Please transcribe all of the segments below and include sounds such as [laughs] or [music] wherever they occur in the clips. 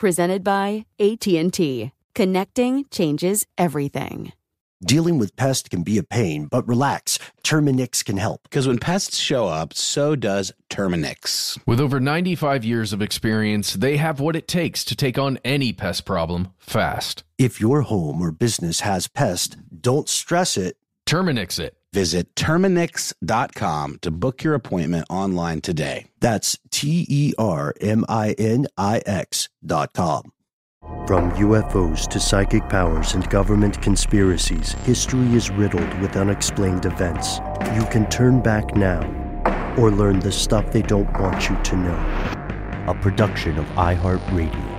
presented by AT&T. Connecting changes everything. Dealing with pests can be a pain, but relax. Terminix can help. Because when pests show up, so does Terminix. With over 95 years of experience, they have what it takes to take on any pest problem fast. If your home or business has pests, don't stress it. Terminix it. Visit Terminix.com to book your appointment online today. That's T E R M I N I X.com. From UFOs to psychic powers and government conspiracies, history is riddled with unexplained events. You can turn back now or learn the stuff they don't want you to know. A production of iHeartRadio.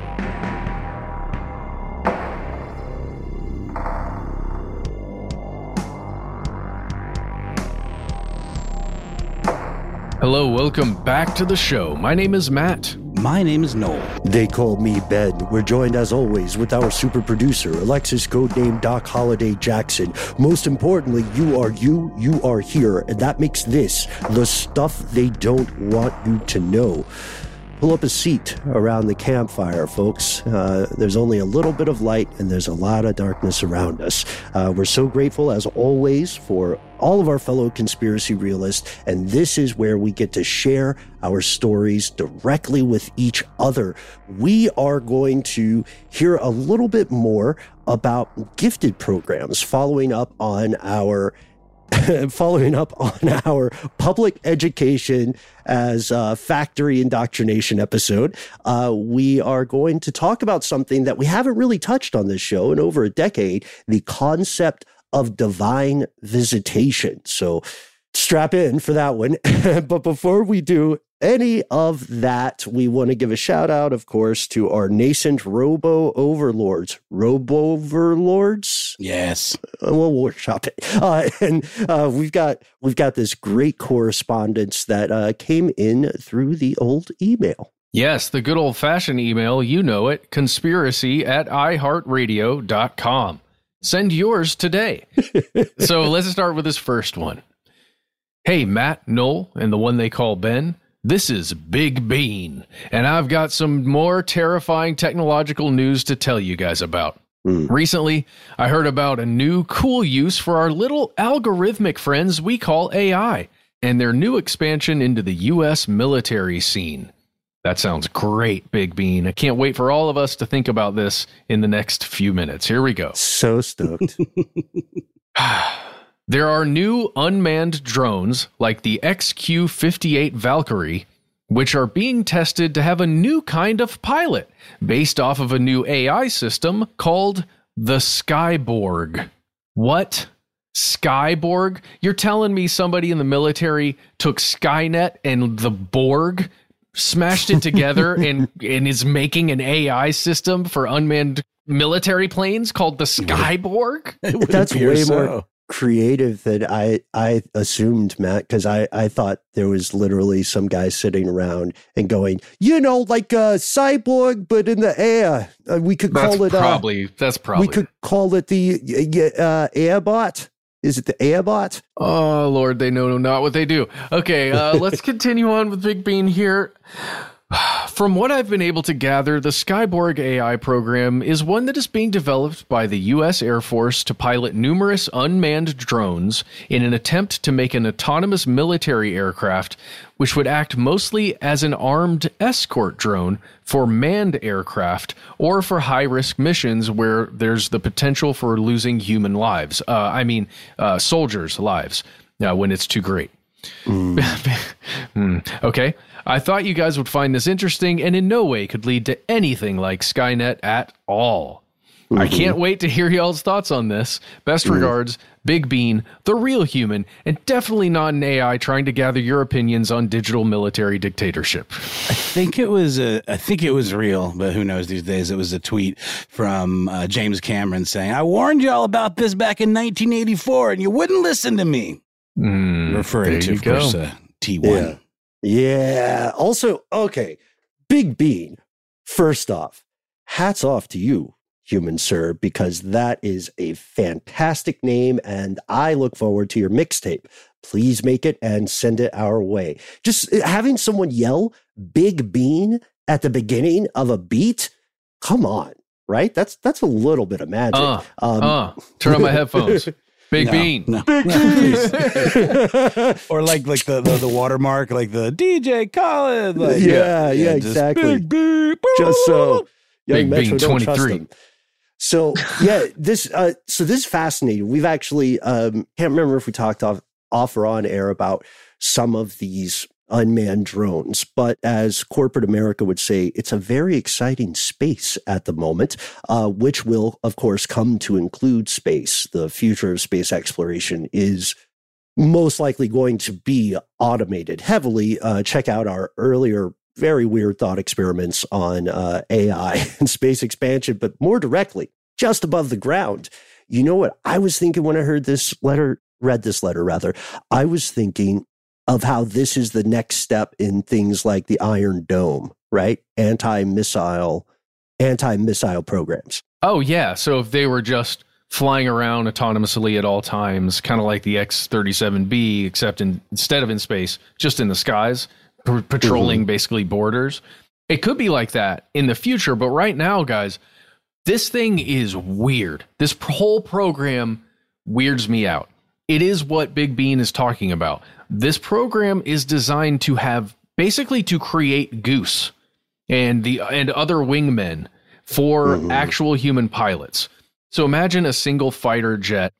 Hello, welcome back to the show. My name is Matt. My name is Noel. They call me Ben. We're joined as always with our super producer, Alexis, codename Doc Holiday Jackson. Most importantly, you are you, you are here, and that makes this the stuff they don't want you to know. Pull up a seat around the campfire, folks. Uh, there's only a little bit of light and there's a lot of darkness around us. Uh, we're so grateful, as always, for all of our fellow conspiracy realists, and this is where we get to share our stories directly with each other. We are going to hear a little bit more about gifted programs following up on our [laughs] following up on [laughs] our public education as factory indoctrination episode, uh, we are going to talk about something that we haven't really touched on this show in over a decade the concept of divine visitation. So strap in for that one. [laughs] but before we do any of that, we want to give a shout out, of course, to our nascent robo overlords. Robo overlords? Yes. Uh, we'll workshop it. [laughs] Uh, and uh, we've got we've got this great correspondence that uh, came in through the old email. Yes, the good old fashioned email. You know it. Conspiracy at iHeartRadio.com. Send yours today. [laughs] so let's start with this first one. Hey, Matt, Noel, and the one they call Ben. This is Big Bean, and I've got some more terrifying technological news to tell you guys about. Mm. Recently, I heard about a new cool use for our little algorithmic friends we call AI and their new expansion into the U.S. military scene. That sounds great, Big Bean. I can't wait for all of us to think about this in the next few minutes. Here we go. So stoked. [sighs] [laughs] There are new unmanned drones like the XQ 58 Valkyrie, which are being tested to have a new kind of pilot based off of a new AI system called the Skyborg. What? Skyborg? You're telling me somebody in the military took Skynet and the Borg, smashed it together, [laughs] and, and is making an AI system for unmanned military planes called the Skyborg? That's way so. more creative that I I assumed, Matt, because I I thought there was literally some guy sitting around and going, you know, like a cyborg, but in the air. Uh, we could that's call it probably uh, that's probably we could call it the uh, airbot. Is it the airbot? Oh Lord, they know not what they do. Okay, uh, let's [laughs] continue on with Big Bean here. [sighs] From what I've been able to gather, the Skyborg AI program is one that is being developed by the U.S. Air Force to pilot numerous unmanned drones in an attempt to make an autonomous military aircraft, which would act mostly as an armed escort drone for manned aircraft or for high risk missions where there's the potential for losing human lives. Uh, I mean, uh, soldiers' lives uh, when it's too great. Mm. [laughs] okay. I thought you guys would find this interesting and in no way could lead to anything like Skynet at all. I can't wait to hear y'all's thoughts on this. Best regards, Big Bean, the real human, and definitely not an AI trying to gather your opinions on digital military dictatorship. I think it was a, I think it was real, but who knows these days? It was a tweet from uh, James Cameron saying, "I warned y'all about this back in 1984, and you wouldn't listen to me." Mm, Referring to, of course, uh, T1. Yeah. Yeah. Also, okay. Big Bean. First off, hats off to you, human sir, because that is a fantastic name. And I look forward to your mixtape. Please make it and send it our way. Just uh, having someone yell Big Bean at the beginning of a beat. Come on. Right? That's that's a little bit of magic. Uh, Um, uh, turn on my [laughs] headphones. Big No, Bean. no. Big Bean. [laughs] or like like the, the the watermark, like the DJ Khaled. Like, Yeah, yeah, just exactly. big beep, just so young Big Metro Bean don't trust 23. them. So yeah, this uh, so this is fascinating. We've actually um, can't remember if we talked off off or on air about some of these unmanned drones, but as corporate America would say, it's a very exciting space at the moment, uh, which will of course come to include space. The future of space exploration is most likely going to be automated heavily. Uh, check out our earlier very weird thought experiments on uh, AI [laughs] and space expansion, but more directly, just above the ground. You know what I was thinking when I heard this letter, read this letter rather? I was thinking of how this is the next step in things like the Iron Dome, right? Anti missile, anti missile programs. Oh yeah. So if they were just flying around autonomously at all times, kind of like the X-37B, except in, instead of in space, just in the skies, p- patrolling mm-hmm. basically borders. It could be like that in the future, but right now, guys, this thing is weird. This whole program weirds me out. It is what Big Bean is talking about. This program is designed to have basically to create Goose and the and other wingmen for mm-hmm. actual human pilots. So imagine a single fighter jet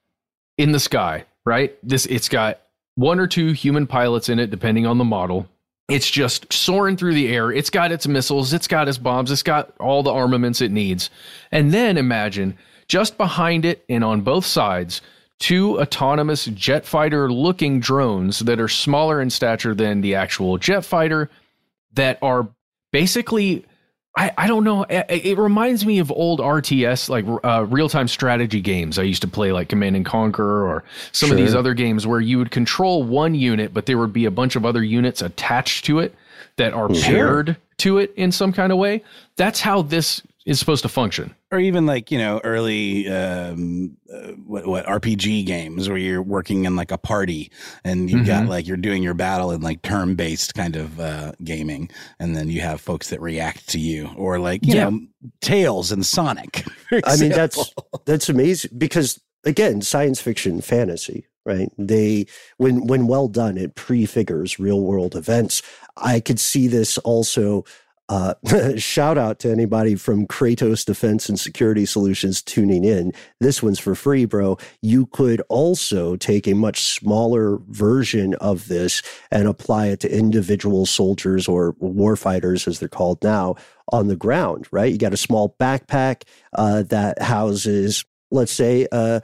in the sky, right? This it's got one or two human pilots in it depending on the model. It's just soaring through the air. It's got its missiles, it's got its bombs, it's got all the armaments it needs. And then imagine just behind it and on both sides two autonomous jet fighter looking drones that are smaller in stature than the actual jet fighter that are basically I, I don't know it, it reminds me of old rts like uh, real-time strategy games. I used to play like command and conquer or some of these other games where you would control one unit but there would be a bunch of other units attached to it that are paired to it in some kind of way. That's how this is supposed to function or even like you know early um uh, what, what rpg games where you're working in like a party and you've got Mhm. like you're doing your battle in like turn based kind of uh gaming and then you have folks that react to you or like you Yeah. know tails and sonic [laughs] I mean, that's that's amazing because again, science fiction, fantasy, right? They when when well done, it prefigures real world events. I could see this also. Uh, [laughs] shout out to anybody from Kratos Defense and Security Solutions tuning in. This one's for free, bro. You could also take a much smaller version of this and apply it to individual soldiers or warfighters, as they're called now, on the ground, right? You got a small backpack uh, that houses, let's say, uh,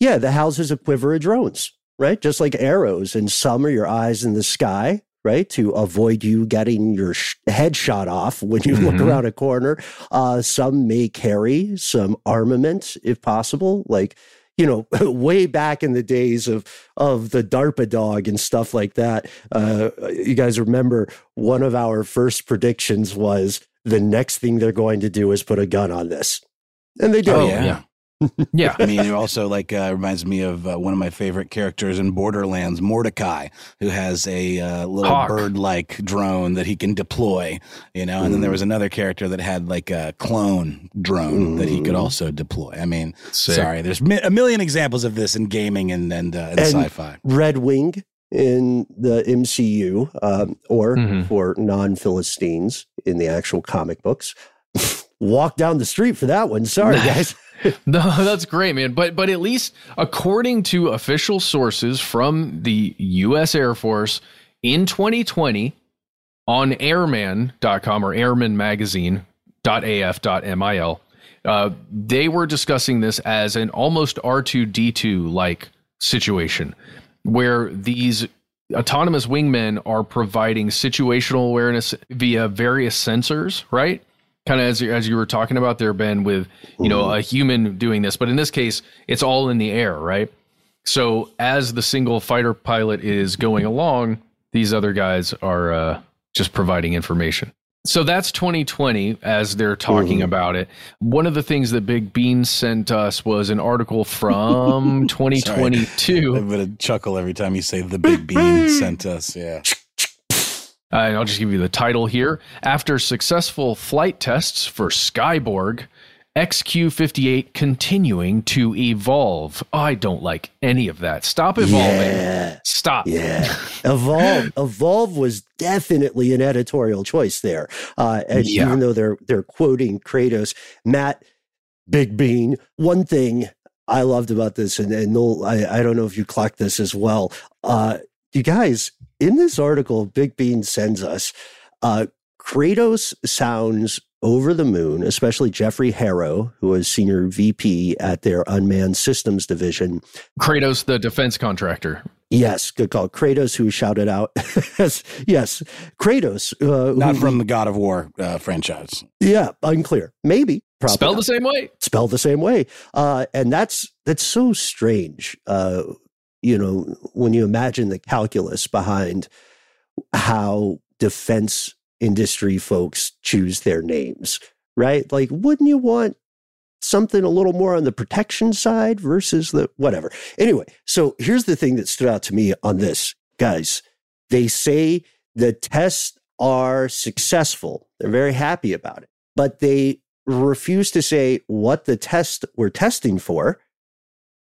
yeah, that houses a quiver of drones, right? Just like arrows. And some are your eyes in the sky, right? To avoid you getting your sh- head shot off when you look Mhm. around a corner. Uh, some may carry some armament if possible, like, you know, [laughs] way back in the days of of the DARPA dog and stuff like that. Uh, you guys remember one of our first predictions was the next thing they're going to do is put a gun on this, and they do. Oh, yeah. yeah. Yeah. I mean, it also like uh, reminds me of uh, one of my favorite characters in Borderlands, Mordecai, who has a uh, little Hawk. bird-like drone that he can deploy. You know, and then there was another character that had like a clone drone that he could also deploy. I mean, Sick. sorry, there's mi- a million examples of this in gaming and and, uh, and, And- sci-fi. Red Wing in the MCU, um, or Mhm. for non Philistines in the actual comic books. [laughs] Walk down the street for that one. Sorry, [laughs] guys. [laughs] No, that's great, man. But but at least according to official sources from the US Air Force in 2020 on airman.com or airman airmanmagazine.af.mil, uh, they were discussing this as an almost R2D2 like situation where these autonomous wingmen are providing situational awareness via various sensors, right? Kind of as you- as you were talking about there, Ben, with you know a human doing this, but in this case, it's all in the air, right? So as the single fighter pilot is going along, these other guys are uh, just providing information. So that's 2020 as they're talking about it. One of the things that Big Bean sent us was an article from [laughs] 2022. I have a chuckle every time you say the big bean sent us. Yeah. Uh, I'll just give you the title here. After successful flight tests for Skyborg, XQ 58 continuing to evolve. I don't like any of that. Stop evolving. Yeah. Stop. Yeah. [laughs] Evolve. Evolve was definitely an editorial choice there. Uh, and Yeah. even though they're they're quoting Kratos, Matt Big Bean, one thing I loved about this, and, and Noel, I, I don't know if you clocked this as well. Uh, you guys, in this article, Big Bean sends us, uh, Kratos sounds over the moon, especially Jeffrey Herro, who was senior VP at their unmanned systems division. Kratos, the defense contractor. Yes, good call. Kratos, who shouted out, [laughs] yes, yes, Kratos. Uh, Not who- from the God of War uh, franchise. yeah, unclear. Maybe probably Spelled not. the same way. spelled the same way. Uh, and that's that's so strange. You know, when you imagine the calculus behind how defense industry folks choose their names, right? Like, wouldn't you want something a little more on the protection side versus the whatever? Anyway, so here's the thing that stood out to me on this, guys. They say the tests are successful. They're very happy about it, but they refuse to say what the test we're testing for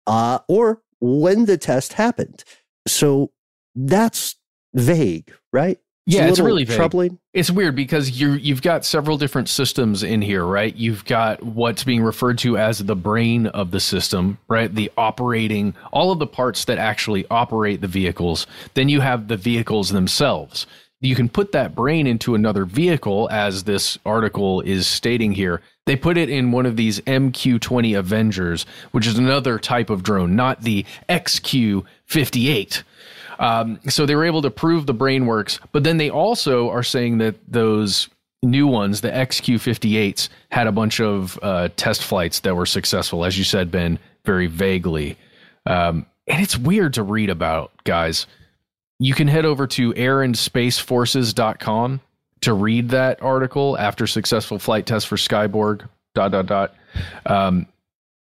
uh, or when the test happened. So that's vague, right? Yeah, a it's really vague. troubling. It's weird because you you've got several different systems in here, right? You've got what's being referred to as the brain of the system, right? The operating all of the parts that actually operate the vehicles. Then you have the vehicles themselves. You can put that brain into another vehicle as this article is stating here. They put it in one of these MQ-20 Avengers, which is another type of drone, not the XQ-58. Um, so they were able to prove the brain works, but then they also are saying that those new ones, the XQ58s, had a bunch of uh, test flights that were successful, as you said, Ben, very vaguely. Um, and it's weird to read about, guys. You can head over to airandSpaceForces.com to read that article after successful flight test for Skyborg. Dot dot dot. Um,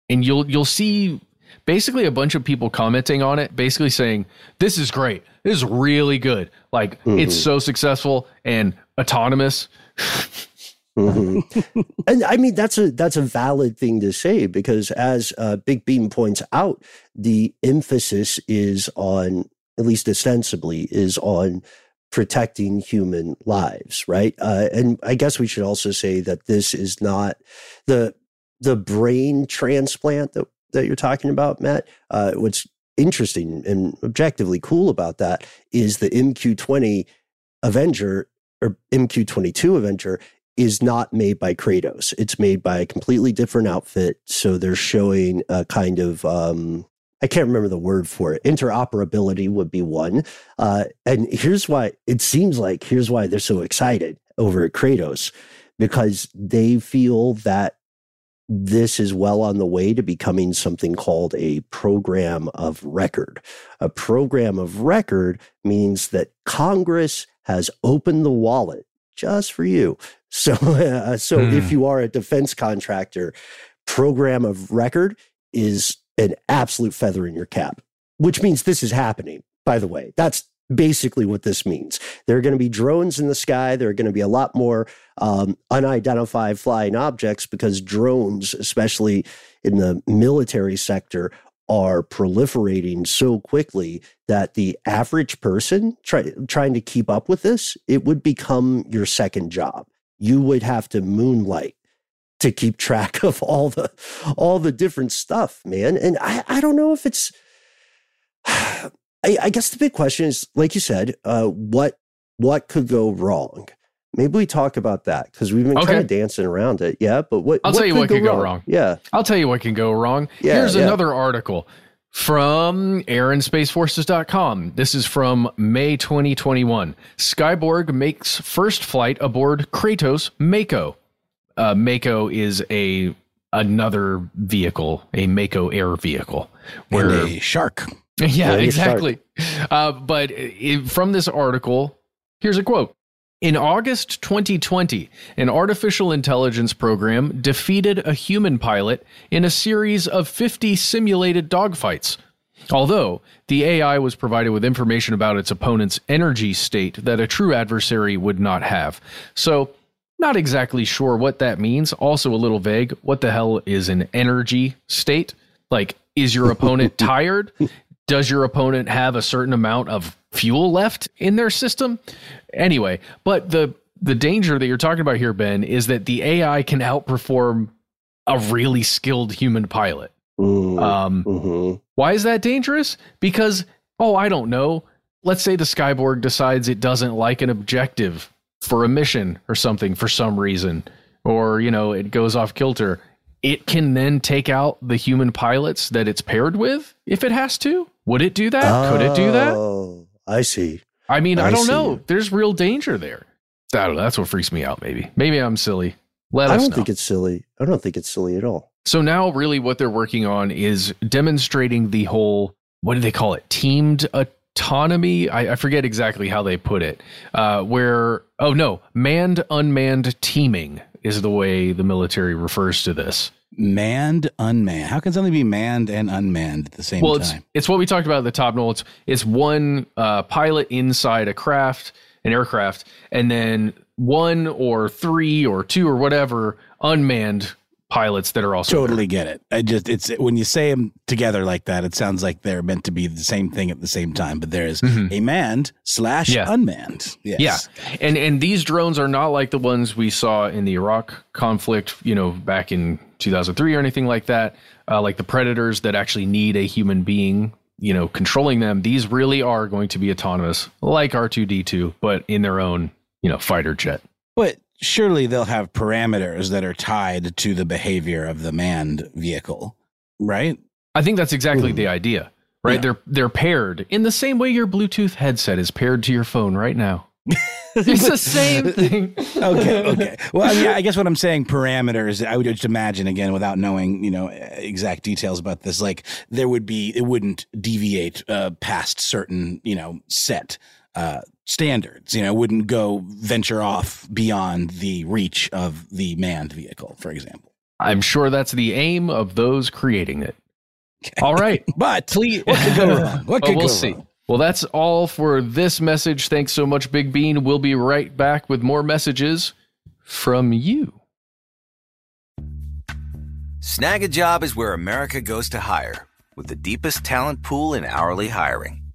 and you'll you'll see basically a bunch of people commenting on it, basically saying, This is great. This is really good. Like it's so successful and autonomous. Mhm. [laughs] and I mean that's a that's a valid thing to say because as uh, Big Bean points out, the emphasis is on at least ostensibly is on protecting human lives, right? Uh, and I guess we should also say that this is not the the brain transplant that that you're talking about, Matt. Uh, what's interesting and objectively cool about that is the MQ20 Avenger or MQ22 Avenger is not made by Kratos. It's made by a completely different outfit. So they're showing a kind of um, I can't remember the word for it. Interoperability would be one. Uh, and here's why it seems like here's why they're so excited over at Kratos because they feel that this is well on the way to becoming something called a program of record. A program of record means that Congress has opened the wallet just for you. [laughs] So, uh, so Hmm. if you are a defense contractor, program of record is an absolute feather in your cap, which means this is happening, by the way. That's basically what this means. There are going to be drones in the sky. There are going to be a lot more um, unidentified flying objects because drones, especially in the military sector, are proliferating so quickly that the average person try, trying to keep up with this, it would become your second job. You would have to moonlight to keep track of all the all the different stuff, man. And I, I don't know if it's [sighs] I, I guess the big question is, like you said, uh, what what could go wrong? Maybe we talk about that because we've been Okay. kind of dancing around it. Yeah, but what? I'll tell you what could go wrong. Yeah, I'll tell you what can go wrong. Yeah, Here's yeah. another article from airandspaceforces.com. This is from May 2021. Skyborg makes first flight aboard Kratos Mako. Uh, Mako is a another vehicle, a Mako air vehicle. And Where a shark. [laughs] yeah, you exactly. Uh, but i from this article, here's a quote. In August 2020, an artificial intelligence program defeated a human pilot in a series of 50 simulated dogfights. Although the AI was provided with information about its opponent's energy state that a true adversary would not have. So, not exactly sure what that means. Also, a little vague. What the hell is an energy state? Like, is your opponent [laughs] tired? Does your opponent have a certain amount of fuel left in their system? Anyway, but the the danger that you're talking about here, Ben, is that the AI can outperform a really skilled human pilot. Mm, Um, mhm. why is that dangerous? Because, oh, I don't know. Let's say the Skyborg decides it doesn't like an objective for a mission or something for some reason, or, you know, it goes off kilter. It can then take out the human pilots that it's paired with if it has to. Would it do that? Could it do that? Oh, I see. I mean, I, I don't see. know. There's real danger there. I don't know. That's what freaks me out, maybe. Maybe I'm silly. Let I don't know. think it's silly. I don't think it's silly at all. So now, really, what they're working on is demonstrating the whole what do they call it? Teamed autonomy. I, I forget exactly how they put it. Uh, where oh no, manned unmanned teaming is the way the military refers to this. Manned, unmanned. How can something be manned and unmanned at the same Well, it's time? it's what we talked about at the top. Noel, it's it's one uh, pilot inside a craft, an aircraft, and then one or three or two or whatever unmanned pilots that are also there. Totally get it. I just it's when you say them together like that, it sounds like they're meant to be the same thing at the same time. But there is Mhm. a manned slash Yeah. unmanned. Yes. Yeah, and and these drones are not like the ones we saw in the Iraq conflict, you know, back in 2003 or anything like that. Uh, like the predators that actually need a human being, you know, controlling them. These really are going to be autonomous, like R2D2, but in their own, you know, fighter jet. But surely they'll have parameters that are tied to the behavior of the manned vehicle, right? I think that's exactly Mhm. the idea, right? Yeah. They're they're paired in the same way your Bluetooth headset is paired to your phone right now. [laughs] It's the same thing. okay, [laughs] okay. Well, I mean, I guess what I'm saying parameters. I would just imagine again, without knowing, you know, exact details about this, like there would be, it wouldn't deviate uh, past certain, you know, set uh, standards. You know, wouldn't go venture off beyond the reach of the manned vehicle, for example. I'm sure that's the aim of those creating it. All right. [laughs] But Please, what could go wrong? [laughs] What could we'll go see. wrong? Well, that's all for this message. Thanks so much, Big Bean. We'll be right back with more messages from you. Snagajob is where America goes to hire, with the deepest talent pool in hourly hiring.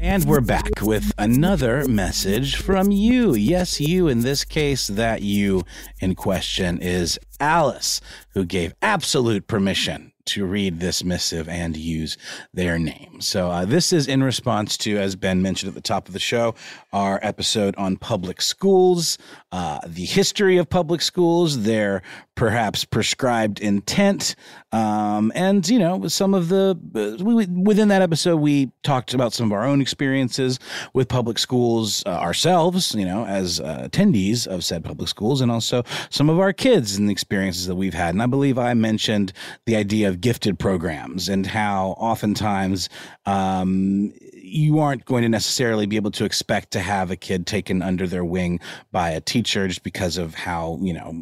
And we're back with another message from you. Yes, you. In this case, that you in question is Alice, who gave absolute permission to read this missive and use their name. So, uh, this is in response to, as Ben mentioned at the top of the show, our episode on public schools, uh, the history of public schools, their perhaps prescribed intent, um, and, you know, some of the, uh, we, within that episode, we talked about some of our own experiences with public schools uh, ourselves, you know, as uh, attendees of said public schools, and also some of our kids and the experiences that we've had. And I believe I mentioned the idea of gifted programs and how oftentimes um, you aren't going to necessarily be able to expect to have a kid taken under their wing by a teacher just because of how you know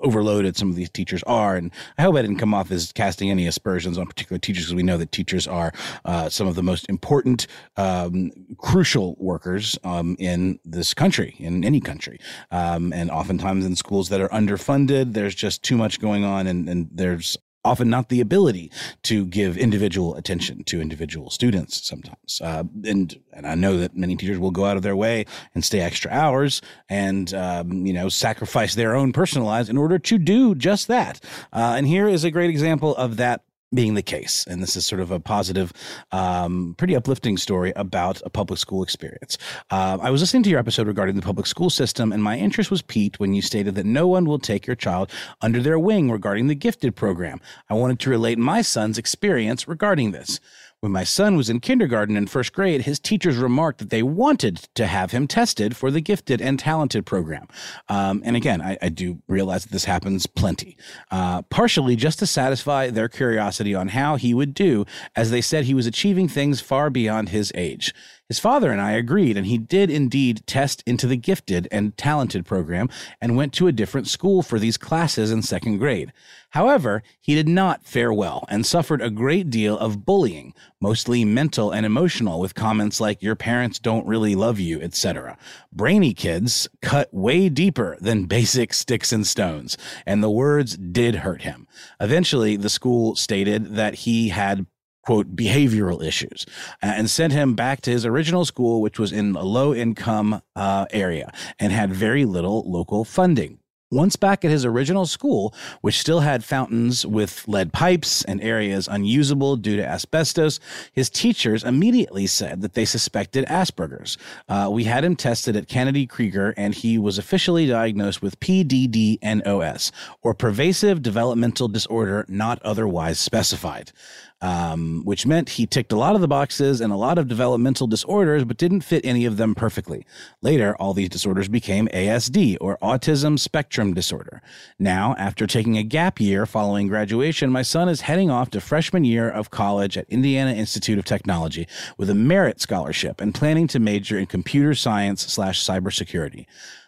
overloaded some of these teachers are. And I hope I didn't come off as casting any aspersions on particular teachers because we know that teachers are uh, some of the most important, um, crucial workers um, in this country, in any country, um, and oftentimes in schools that are underfunded. There's just too much going on, and, and there's often not the ability to give individual attention to individual students sometimes. Uh, and and I know that many teachers will go out of their way and stay extra hours and um, you know sacrifice their own personal lives in order to do just that. Uh, and here is a great example of that being the case. And this is sort of a positive, um, pretty uplifting story about a public school experience. Uh, I was listening to your episode regarding the public school system, and my interest was piqued when you stated that no one will take your child under their wing regarding the gifted program. I wanted to relate my son's experience regarding this. When my son was in kindergarten and first grade, his teachers remarked that they wanted to have him tested for the gifted and talented program. Um, and again, I, I, do realize that this happens plenty, uh, partially just to satisfy their curiosity on how he would do, as they said he was achieving things far beyond his age. His father and I agreed, and he did indeed test into the gifted and talented program and went to a different school for these classes in second grade. However, he did not fare well and suffered a great deal of bullying, mostly mental and emotional, with comments like, Your parents don't really love you, etc. Brainy kids cut way deeper than [laughs] basic sticks and stones, and the words did hurt him. Eventually, the school stated that he had quote behavioral issues uh, and sent him back to his original school which was in a low income uh, area and had very little local funding once back at his original school, which still had fountains with lead pipes and areas unusable due to asbestos, his teachers immediately said that they suspected Asperger's. Uh, we had him tested at Kennedy Krieger, and he was officially diagnosed with PDDNOS, or Pervasive Developmental Disorder Not Otherwise Specified um, which meant he ticked a lot of the boxes and a lot of developmental disorders, but didn't fit any of them perfectly. Later, all these disorders became ASD, or Autism Spectrum Disorder. Now, after taking a gap year following graduation, my son is heading off to freshman year of college at Indiana Institute of Technology with a merit scholarship and planning to major in computer science slash cybersecurity.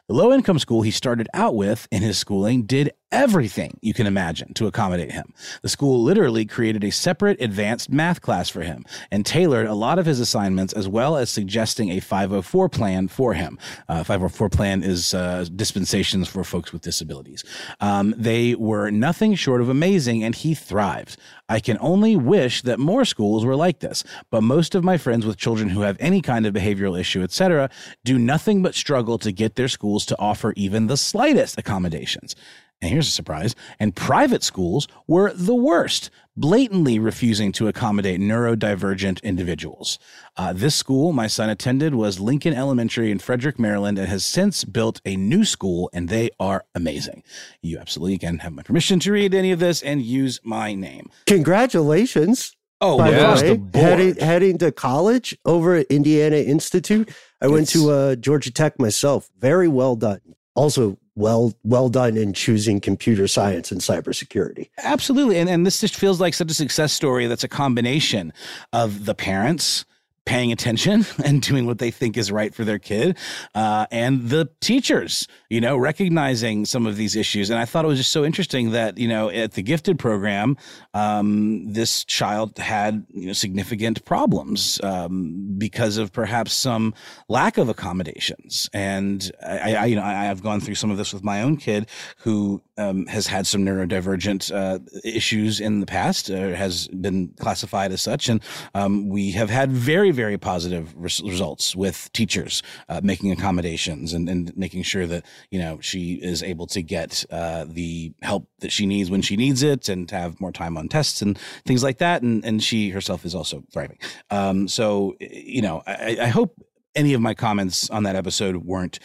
The low income school he started out with in his schooling did everything you can imagine to accommodate him. The school literally created a separate advanced math class for him and tailored a lot of his assignments as well as suggesting a 504 plan for him. Uh, 504 plan is uh, dispensations for folks with disabilities. Um, they were nothing short of amazing and he thrived. I can only wish that more schools were like this, but most of my friends with children who have any kind of behavioral issue, etc., do nothing but struggle to get their schools to offer even the slightest accommodations. And here's a surprise. And private schools were the worst, blatantly refusing to accommodate neurodivergent individuals. Uh, this school my son attended was Lincoln Elementary in Frederick, Maryland, and has since built a new school, and they are amazing. You absolutely can have my permission to read any of this and use my name. Congratulations. Oh, by yeah. the way, heading, heading to college over at Indiana Institute. I went to uh, Georgia Tech myself. Very well done. Also, well well done in choosing computer science and cybersecurity. Absolutely. And, and this just feels like such a success story that's a combination of the parents paying attention [laughs] and doing what they think is right for their kid uh, and the teachers you know recognizing some of these issues. And i thought it was just so interesting that you know at the gifted program um, this child had you know significant problems um, because of perhaps some lack of accommodations. And I, I you know I, have gone through some of this with my own kid who um, has had some neurodivergent uh, issues in the past uh, has been classified as such. And um, we have had very very positive res- results with teachers uh, making accommodations and, and making sure that you know she is able to get uh, the help that she needs when she needs it and to have more time on tests and things like that. And and she herself is also thriving. Um, so you know I, I hope any of my comments on that episode weren't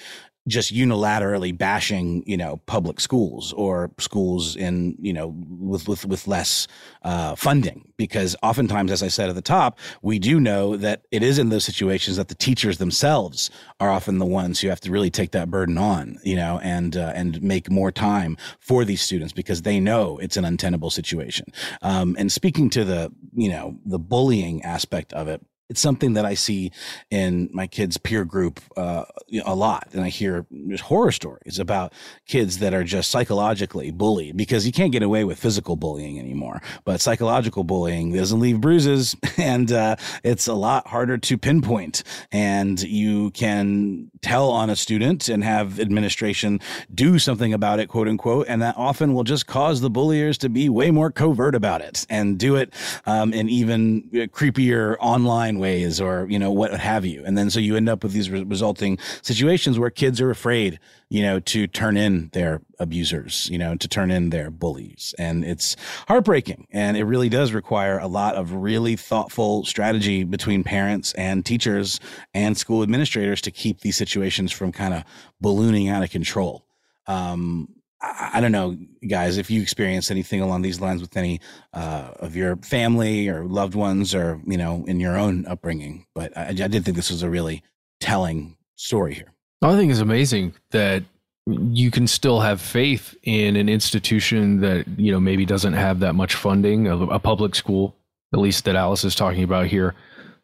just unilaterally bashing, you know, public schools or schools in, you know, with with with less uh, funding, because oftentimes, as I said at the top, we do know that it is in those situations that the teachers themselves are often the ones who have to really take that burden on, you know, and uh, and make more time for these students because they know it's an untenable situation. Um, and speaking to the, you know, the bullying aspect of it it's something that I see in my kids' peer group uh, a lot, and I hear horror stories about kids that are just psychologically bullied because you can't get away with physical bullying anymore, but psychological bullying doesn't leave bruises, [laughs] and uh, it's a lot harder to pinpoint. And you can tell on a student and have administration do something about it, quote unquote, and that often will just cause the bulliers to be way more covert about it and do it um, in even creepier online ways or you know what have you. And then so you end up with these re- resulting situations where kids are afraid you know to turn in their abusers you know to turn in their bullies. And it's heartbreaking. And it really does require a lot of really thoughtful strategy between parents and teachers and school administrators to keep these situations from kind of ballooning out of control. Um, I don't know, guys, if you experienced anything along these lines with any uh, of your family or loved ones or, you know, in your own upbringing. But I, I did think this was a really telling story here. I think it's amazing that you can still have faith in an institution that, you know, maybe doesn't have that much funding, a, a public school, at least that Alice is talking about here,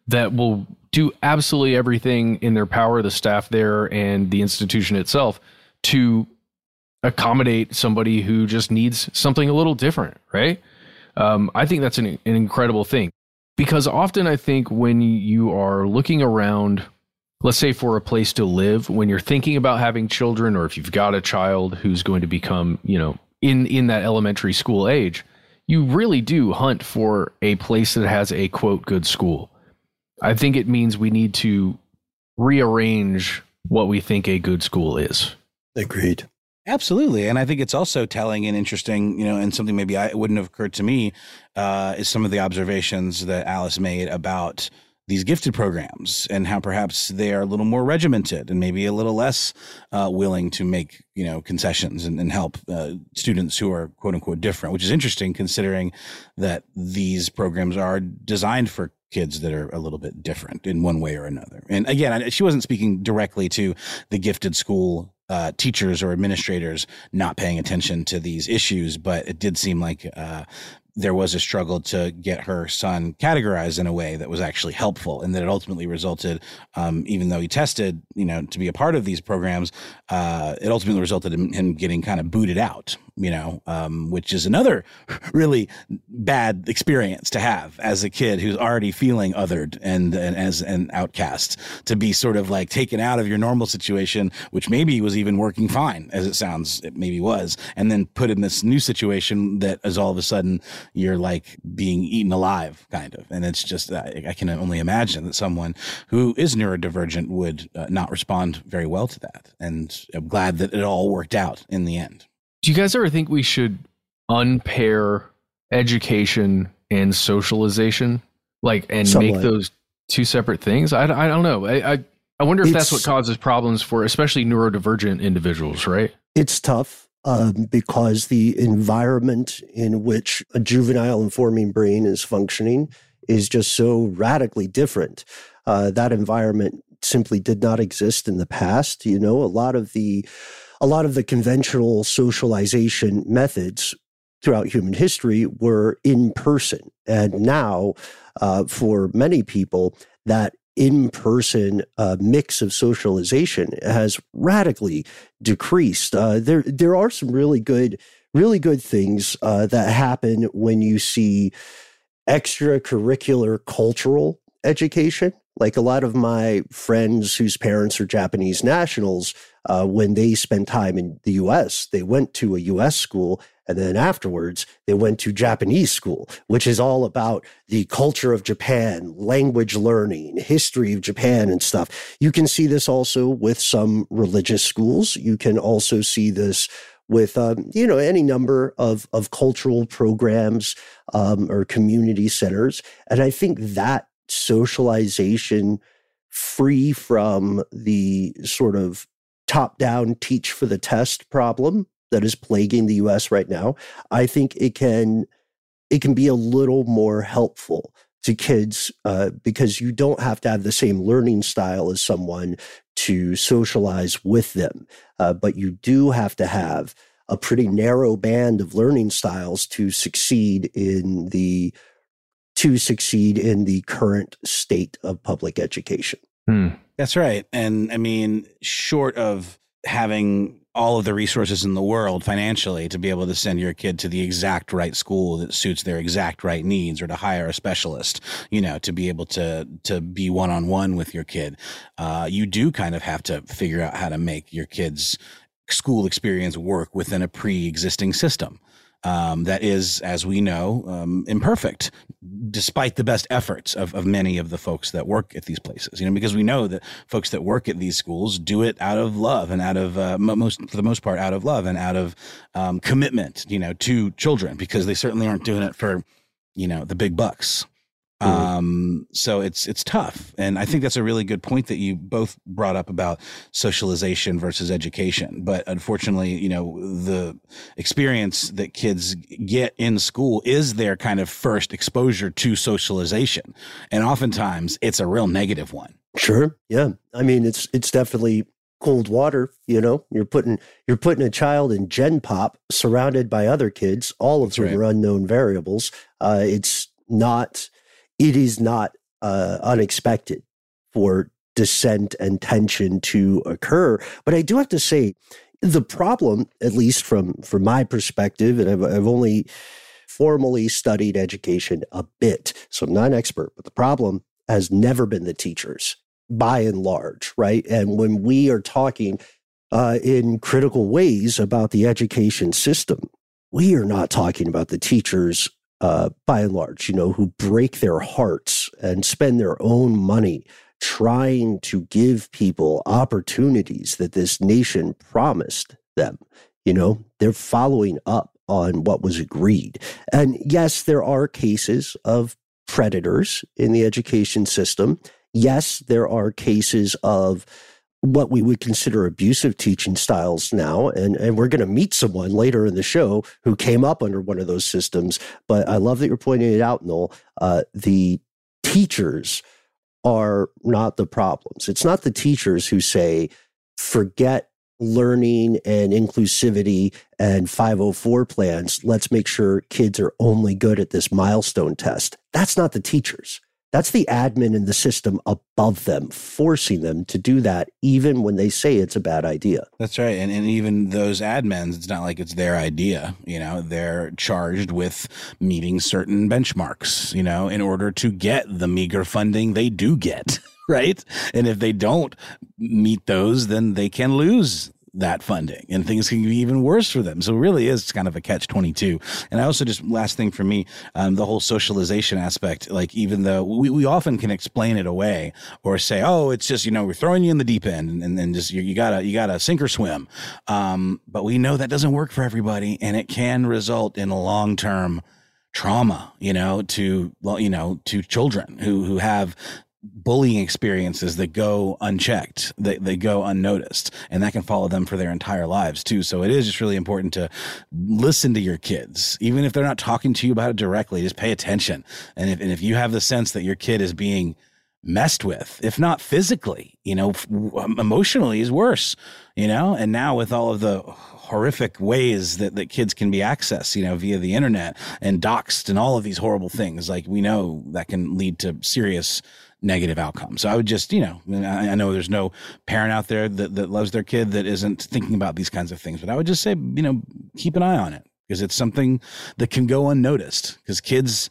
that will do absolutely everything in their power, the staff there and the institution itself, to accommodate somebody who just needs something a little different, right? Um, I think that's an, an incredible thing because often I think when you are looking around, let's say for a place to live, when you're thinking about having children, or if you've got a child who's going to become, you know, in in that elementary school age, you really do hunt for a place that has a quote good school. I think it means we need to rearrange what we think a good school is. Agreed. Absolutely, and I think it's also telling and interesting, you know, and something maybe I wouldn't have occurred to me uh, is some of the observations that Alice made about these gifted programs and how perhaps they are a little more regimented and maybe a little less uh, willing to make you know concessions and, and help uh, students who are quote unquote different, which is interesting considering that these programs are designed for kids that are a little bit different in one way or another. And again, she wasn't speaking directly to the gifted school uh, teachers or administrators not paying attention to these issues, but it did seem like uh, there was a struggle to get her son categorized in a way that was actually helpful, and that it ultimately resulted, um, even though he tested, you know, to be a part of these programs, uh, it ultimately resulted in him getting kind of booted out, you know, um, which is another [laughs] really bad experience to have as a kid who's already feeling othered and, and as an outcast to be sort of like taken out of your normal situation, which maybe was even working fine as it sounds, it maybe was, and then put in this new situation that is all of a sudden you're like being eaten alive kind of. And it's just, I, I can only imagine that someone who is neurodivergent would uh, not respond very well to that. And I'm glad that it all worked out in the end. Do you guys ever think we should unpair education and socialization? Like, and Somewhat. make those two separate things? I, I don't know. I, I, I wonder if that's what causes problems for especially neurodivergent individuals, right? It's tough um, because the environment in which a juvenile informing brain is functioning is just so radically different. Uh, that environment simply did not exist in the past. You know, a lot of the a lot of the conventional socialization methods throughout human history were in person, and now uh, for many people that in-person uh, mix of socialization has radically decreased. Uh, there, there are some really good, really good things uh, that happen when you see extracurricular cultural education. Like a lot of my friends whose parents are Japanese nationals, uh, when they spent time in the US, they went to a US school and then afterwards they went to Japanese school, which is all about the culture of Japan, language learning, history of Japan and stuff. You can see this also with some religious schools. You can also see this with um, you know any number of of cultural programs um, or community centers, and I think that socialization, free from the sort of top down teach for the test problem that is plaguing the U.S. right now, I think it can it can be a little more helpful to kids uh, because you don't have to have the same learning style as someone to socialize with them, uh, but you do have to have a pretty narrow band of learning styles to succeed in the to succeed in the current state of public education. Hmm. That's right. And I mean, short of having all of the resources in the world financially to be able to send your kid to the exact right school that suits their exact right needs or to hire a specialist, you know, to be able to to be one on one with your kid, uh, you do kind of have to figure out how to make your kid's school experience work within a pre-existing system um, that is, as we know, um, imperfect, despite the best efforts of, of many of the folks that work at these places. You know, because we know that folks that work at these schools do it out of love and out of uh, most, for the most part, out of love and out of um, commitment. You know, to children because they certainly aren't doing it for, you know, the big bucks. Um, so it's it's tough, and I think that's a really good point that you both brought up about socialization versus education. But unfortunately, you know, the experience that kids get in school is their kind of first exposure to socialization, and oftentimes it's a real negative one. Sure. Yeah. I mean, it's it's definitely cold water. You know, you're putting you're putting a child in Gen Pop surrounded by other kids, all of whom right. are unknown variables. Uh, it's not. It is not uh, unexpected for dissent and tension to occur. But I do have to say, the problem, at least from from my perspective, and I've, I've only formally studied education a bit, so I'm not an expert. But the problem has never been the teachers by and large, right? And when we are talking uh, in critical ways about the education system, we are not talking about the teachers uh, by and large, you know, who break their hearts and spend their own money trying to give people opportunities that this nation promised them. You know, they're following up on what was agreed. And yes, there are cases of predators in the education system. Yes, there are cases of what we would consider abusive teaching styles now. And, and we're going to meet someone later in the show who came up under one of those systems. But I love that you're pointing it out, Noel. Uh, the teachers are not the problems. It's not the teachers who say, forget learning and inclusivity and 504 plans. Let's make sure kids are only good at this milestone test. That's not the teachers. That's the admin in the system above them, forcing them to do that, even when they say it's a bad idea. That's right. And, and even those admins, it's not like it's their idea. You know, they're charged with meeting certain benchmarks, you know, in order to get the meager funding they do get. [laughs] Right. And if they don't meet those, then they can lose that funding and things can be even worse for them. So it really is kind of a catch 22. And I also just last thing for me, um, the whole socialization aspect, like even though we, we often can explain it away or say, oh, it's just, you know, we're throwing you in the deep end and, then just, you, you, gotta, you gotta sink or swim. Um, but we know that doesn't work for everybody and it can result in a long term trauma, you know, to, well, you know, to children who, who have bullying experiences that go unchecked, they, they go unnoticed, and that can follow them for their entire lives too. So it is just really important to listen to your kids, even if they're not talking to you about it directly. Just pay attention, and if and if you have the sense that your kid is being messed with, if not physically, you know, um, emotionally is worse, you know, and now with all of the horrific ways that, that kids can be accessed, you know, via the internet and doxed and all of these horrible things, like we know that can lead to serious negative outcomes. So I would just, you know, I, I know there's no parent out there that, that loves their kid that isn't thinking about these kinds of things, but I would just say, you know, keep an eye on it because it's something that can go unnoticed because kids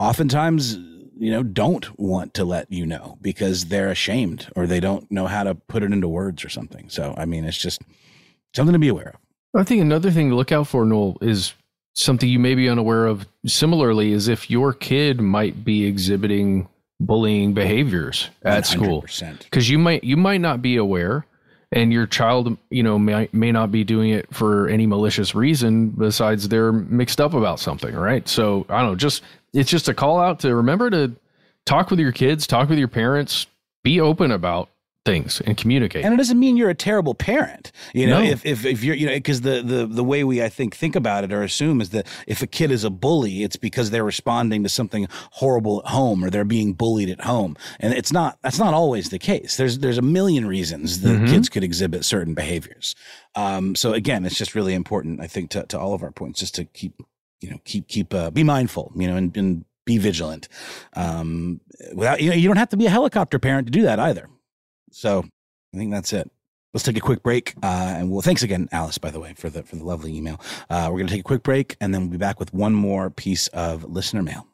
oftentimes you know don't want to let you know because they're ashamed or they don't know how to put it into words or something so i mean it's just something to be aware of i think another thing to look out for noel is something you may be unaware of similarly is if your kid might be exhibiting bullying behaviors at 100%. school because you might you might not be aware and your child you know may, may not be doing it for any malicious reason besides they're mixed up about something right so i don't know just it's just a call out to remember to talk with your kids talk with your parents be open about things and communicate. And it doesn't mean you're a terrible parent. You know, no. if, if, if you're, you know, because the, the, the way we, I think, think about it or assume is that if a kid is a bully, it's because they're responding to something horrible at home or they're being bullied at home. And it's not, that's not always the case. There's, there's a million reasons that mm-hmm. kids could exhibit certain behaviors. Um, so again, it's just really important, I think, to, to all of our points, just to keep, you know, keep, keep, uh, be mindful, you know, and, and be vigilant. Um, without, you know, you don't have to be a helicopter parent to do that either. So I think that's it. Let's take a quick break, uh, and well, thanks again, Alice, by the way, for the for the lovely email. Uh, we're going to take a quick break, and then we'll be back with one more piece of listener mail.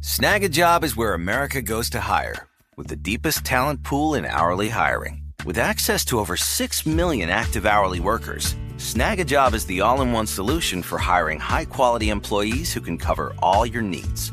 Snagajob is where America goes to hire, with the deepest talent pool in hourly hiring. With access to over six million active hourly workers, Snagajob is the all-in-one solution for hiring high-quality employees who can cover all your needs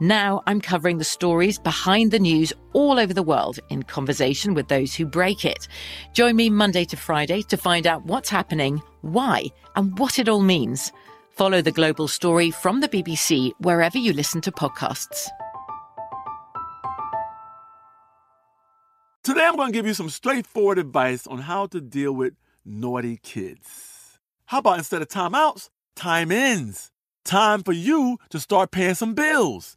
Now I'm covering the stories behind the news all over the world in conversation with those who break it. Join me Monday to Friday to find out what's happening, why, and what it all means. Follow the global story from the BBC wherever you listen to podcasts. Today I'm going to give you some straightforward advice on how to deal with naughty kids. How about instead of timeouts, time ins? Time for you to start paying some bills.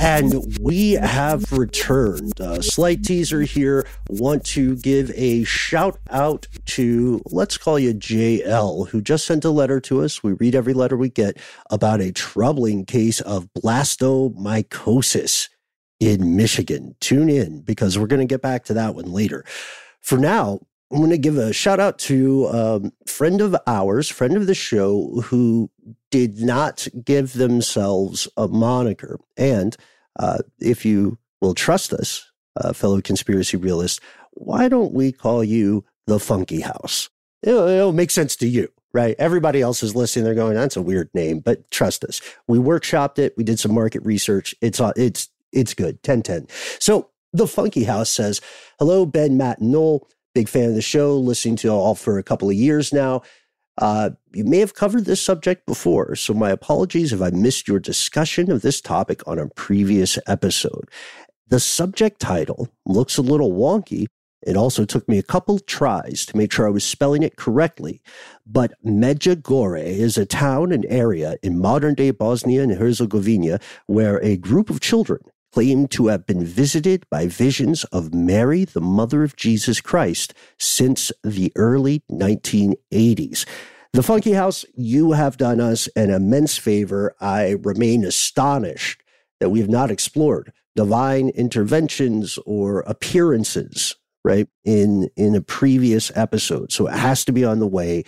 And we have returned. A slight teaser here. Want to give a shout out to, let's call you JL, who just sent a letter to us. We read every letter we get about a troubling case of blastomycosis in Michigan. Tune in because we're going to get back to that one later. For now, I'm going to give a shout out to a um, friend of ours, friend of the show, who did not give themselves a moniker. And uh, if you will trust us, uh, fellow conspiracy realists, why don't we call you the Funky House? It'll, it'll make sense to you, right? Everybody else is listening. They're going, "That's a weird name," but trust us. We workshopped it. We did some market research. It's it's it's good. Ten ten. So the Funky House says, "Hello, Ben, Matt, and Noel." Big fan of the show, listening to all for a couple of years now. Uh, you may have covered this subject before, so my apologies if I missed your discussion of this topic on a previous episode. The subject title looks a little wonky. It also took me a couple tries to make sure I was spelling it correctly. But Medjugorje is a town and area in modern day Bosnia and Herzegovina where a group of children claimed to have been visited by visions of Mary, the mother of Jesus Christ, since the early 1980s. The Funky House, you have done us an immense favor. I remain astonished that we have not explored divine interventions or appearances, right, in in a previous episode. So it has to be on the way.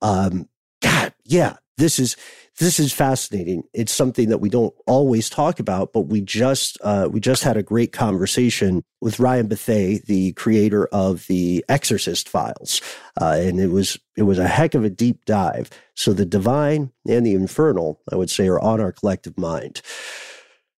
Um, God, yeah, this is this is fascinating. It's something that we don't always talk about, but we just uh, we just had a great conversation with Ryan Bethea, the creator of the Exorcist files, uh, and it was it was a heck of a deep dive. So the divine and the infernal, I would say, are on our collective mind.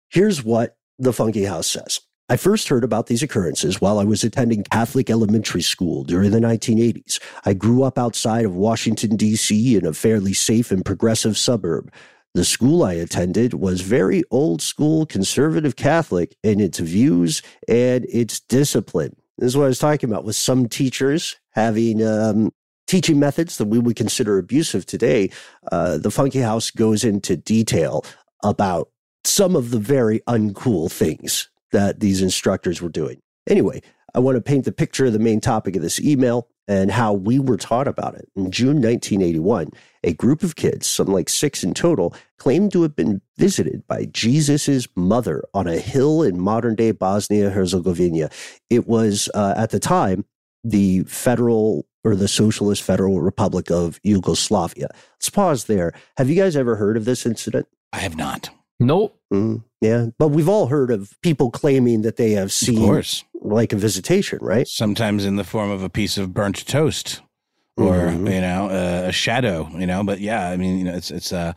Here's what the Funky House says. I first heard about these occurrences while I was attending Catholic elementary school during the 1980s. I grew up outside of Washington, D.C., in a fairly safe and progressive suburb. The school I attended was very old school conservative Catholic in its views and its discipline. This is what I was talking about with some teachers having um, teaching methods that we would consider abusive today. Uh, the Funky House goes into detail about some of the very uncool things that these instructors were doing. Anyway, I want to paint the picture of the main topic of this email and how we were taught about it. In June 1981, a group of kids, some like six in total, claimed to have been visited by Jesus's mother on a hill in modern day Bosnia Herzegovina. It was uh, at the time the federal or the Socialist Federal Republic of Yugoslavia. Let's pause there. Have you guys ever heard of this incident? I have not. Nope. Mm, yeah, but we've all heard of people claiming that they have seen, of course. like a visitation, right? Sometimes in the form of a piece of burnt toast, or mm-hmm. you know, a shadow. You know, but yeah, I mean, you know, it's it's uh,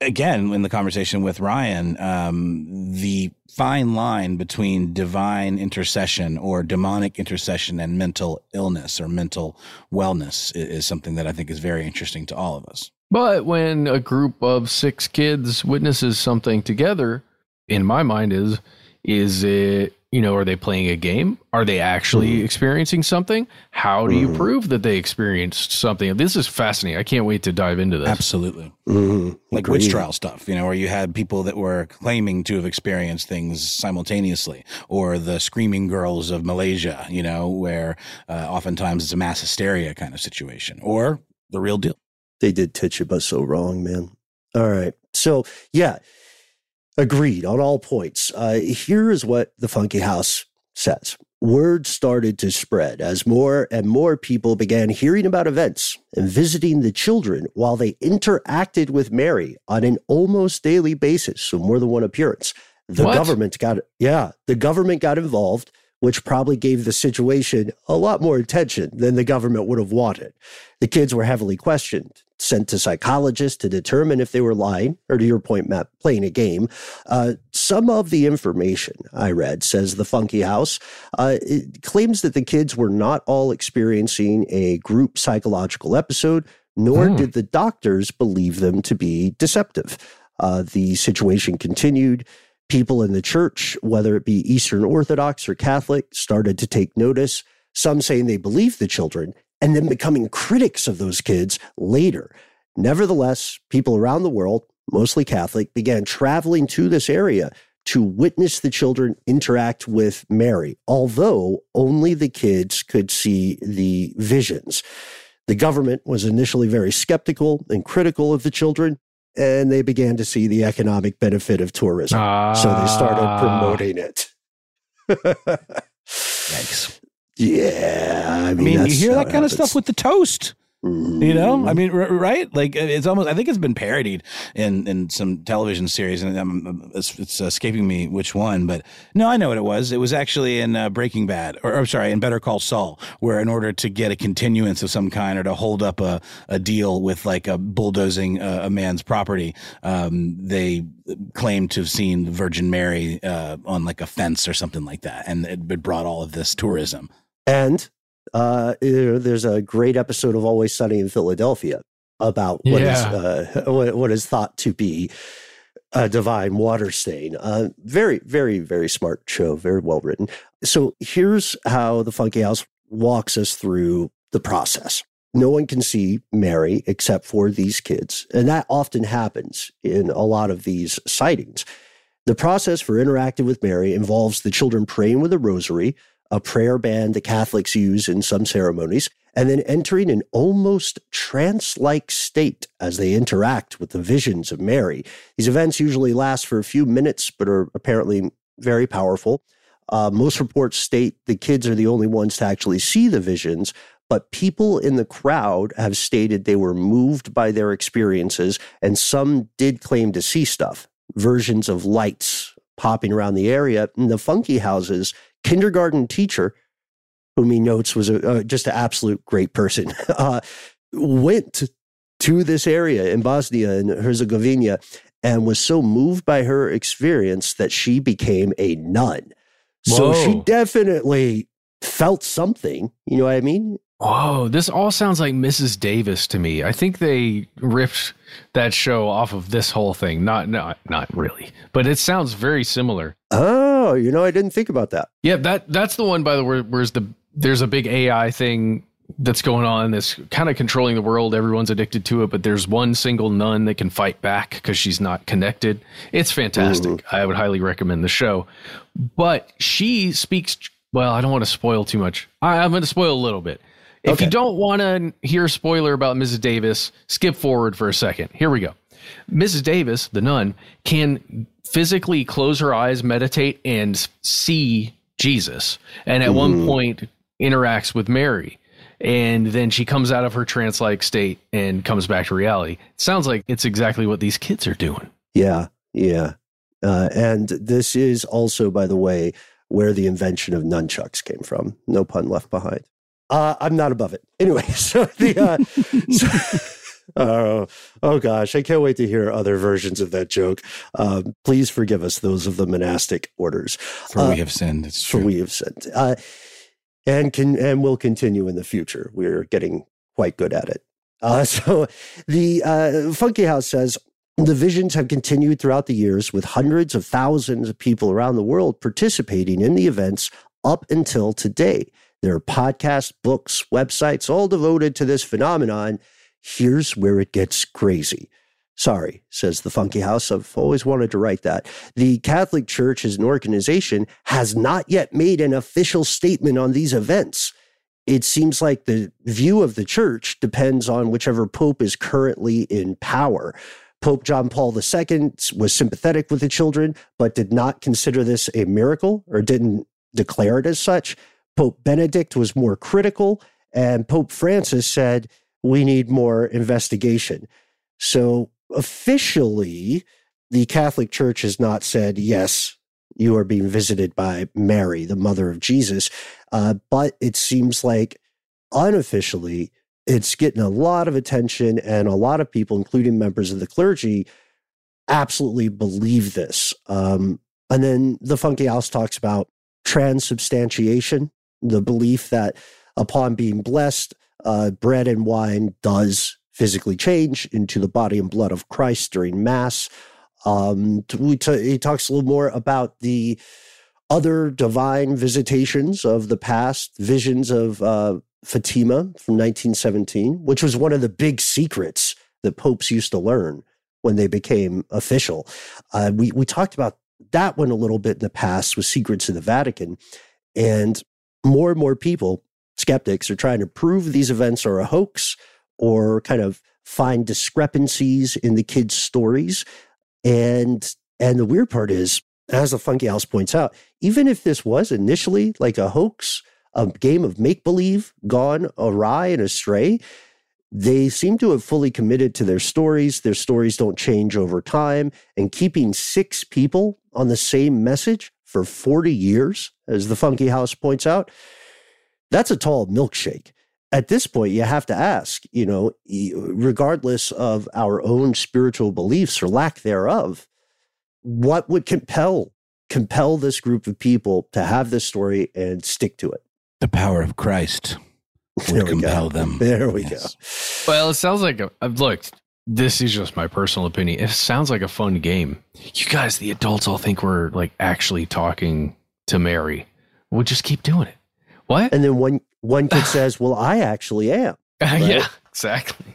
again in the conversation with Ryan, um, the fine line between divine intercession or demonic intercession and mental illness or mental wellness is, is something that I think is very interesting to all of us. But when a group of six kids witnesses something together, in my mind is is it you know are they playing a game are they actually mm. experiencing something how do mm. you mm-hmm. prove that they experienced something this is fascinating i can't wait to dive into this absolutely mm. like witch trial stuff you know where you had people that were claiming to have experienced things simultaneously or the screaming girls of malaysia you know where uh, oftentimes it's a mass hysteria kind of situation or the real deal they did Tituba so wrong, man. All right. So, yeah, agreed on all points. Uh, here is what the Funky House says. Word started to spread as more and more people began hearing about events and visiting the children while they interacted with Mary on an almost daily basis. So, more than one appearance. The what? government got, yeah, the government got involved which probably gave the situation a lot more attention than the government would have wanted. The kids were heavily questioned, sent to psychologists to determine if they were lying, or to your point, Matt, playing a game. Uh, some of the information I read, says the Funky House, uh, claims that the kids were not all experiencing a group psychological episode, nor mm. did the doctors believe them to be deceptive. Uh, the situation continued people in the church, whether it be Eastern Orthodox or Catholic, started to take notice, some saying they believed the children, and then becoming critics of those kids later. Nevertheless, people around the world, mostly Catholic, began traveling to this area to witness the children interact with Mary, although only the kids could see the visions. The government was initially very skeptical and critical of the children, and they began to see the economic benefit of tourism. Ah. So they started promoting it. [laughs] Yikes. Yeah, I I mean, mean, you hear that kind of stuff with the toast. You know. I mean, r- right? Like it's almost. I think it's been parodied in in some television series, and um, it's, it's escaping me which one. But no, I know what it was. It was actually in uh, Breaking Bad, or, or sorry, in Better Call Saul, where in order to get a continuance of some kind or to hold up a, a deal with like a bulldozing uh, a man's property, um, they claimed to have seen the Virgin Mary uh, on like a fence or something like that, and it brought all of this tourism. And uh, there's a great episode of Always Sunny in Philadelphia about what is Yeah. uh, [laughs] what, what is thought to be a divine water stain. Uh, very, very, very smart show. Very well written. So here's how the Funky House walks us through the process. No one can see Mary except for these kids, and that often happens in a lot of these sightings. The process for interacting with Mary involves the children praying with a rosary, a prayer band that Catholics use in some ceremonies, and then entering an almost trance like state as they interact with the visions of Mary. These events usually last for a few minutes, but are apparently very powerful. Uh, most reports state the kids are the only ones to actually see the visions, but people in the crowd have stated they were moved by their experiences, and some did claim to see stuff, versions of lights popping around the area. In the funky houses, kindergarten teacher, whom he notes was a, uh, just an absolute great person, [laughs] uh, went to this area in Bosnia and Herzegovina and was so moved by her experience that she became a nun. So she definitely felt something. You know what I mean? Whoa, this all sounds like Mrs. Davis to me. I think they ripped that show off of this whole thing. Not not not really, but it sounds very similar. Oh, you know, I didn't think about that. Yeah, that that's the one by the way. Where's the there's a big AI thing that's going on that's kind of controlling the world. Everyone's addicted to it, but there's one single nun that can fight back because she's not connected. It's fantastic. Mm-hmm. I would highly recommend the show. But she speaks. Well, I don't want to spoil too much. I, I'm going to spoil a little bit. If you don't want to hear a spoiler about Mrs. Davis, skip forward for a second. Here we go. Mrs. Davis, the nun, can physically close her eyes, meditate, and see Jesus. And at one point, interacts with Mary. And then she comes out of her trance like state and comes back to reality. sounds like it's exactly what these kids are doing. Yeah, yeah. Uh, and this is also, by the way, where the invention of nunchucks came from. No pun left behind. Uh, I'm not above it. Anyway, [laughs] so the. Uh, so- [laughs] oh, oh gosh, I can't wait to hear other versions of that joke. Um, please forgive us, those of the monastic orders. For Uh, we have sinned. It's for we have sinned, uh, and can and will continue in the future. We're getting quite good at it. Uh, [laughs] so, the uh, Funky House says the visions have continued throughout the years, with hundreds of thousands of people around the world participating in the events up until today. There are podcasts, books, websites, all devoted to this phenomenon. Here's where it gets crazy. Sorry, says the Funky House. I've always wanted to write that. The Catholic Church as an organization has not yet made an official statement on these events. It seems like the view of the church depends on whichever pope is currently in power. Pope John Paul II was sympathetic with the children, but did not consider this a miracle or didn't declare it as such. Pope Benedict was more critical, and Pope Francis said, we need more investigation. So officially, the Catholic Church has not said, yes, you are being visited by Mary, the mother of Jesus. Uh, but it seems like unofficially, it's getting a lot of attention, and a lot of people, including members of the clergy, absolutely believe this. Um, and then the Funky House talks about transubstantiation, the belief that upon being blessed, uh, bread and wine does physically change into the body and blood of Christ during Mass. Um, we t- he talks a little more about the other divine visitations of the past, visions of uh, Fatima from 1917, which was one of the big secrets that popes used to learn when they became official. Uh, we we talked about that one a little bit in the past with Secrets of the Vatican. And more and more people, skeptics, are trying to prove these events are a hoax or kind of find discrepancies in the kids' stories. And and the weird part is, as the Funky House points out, even if this was initially like a hoax, a game of make believe gone awry and astray, they seem to have fully committed to their stories. Their stories don't change over time. And keeping six people on the same message for 40 years, as the Funky House points out, that's a tall milkshake. At this point, you have to ask, you know, regardless of our own spiritual beliefs or lack thereof, what would compel compel this group of people to have this story and stick to it? The power of Christ would compel go. them. There we Yes. go. Well, it sounds like a, uh, I've looked. This is just my personal opinion. It sounds like a fun game. You guys, the adults, all think we're like actually talking to Mary We'll just keep doing it. What? And then one one kid [laughs] says, "Well, I actually am." [laughs] yeah, exactly.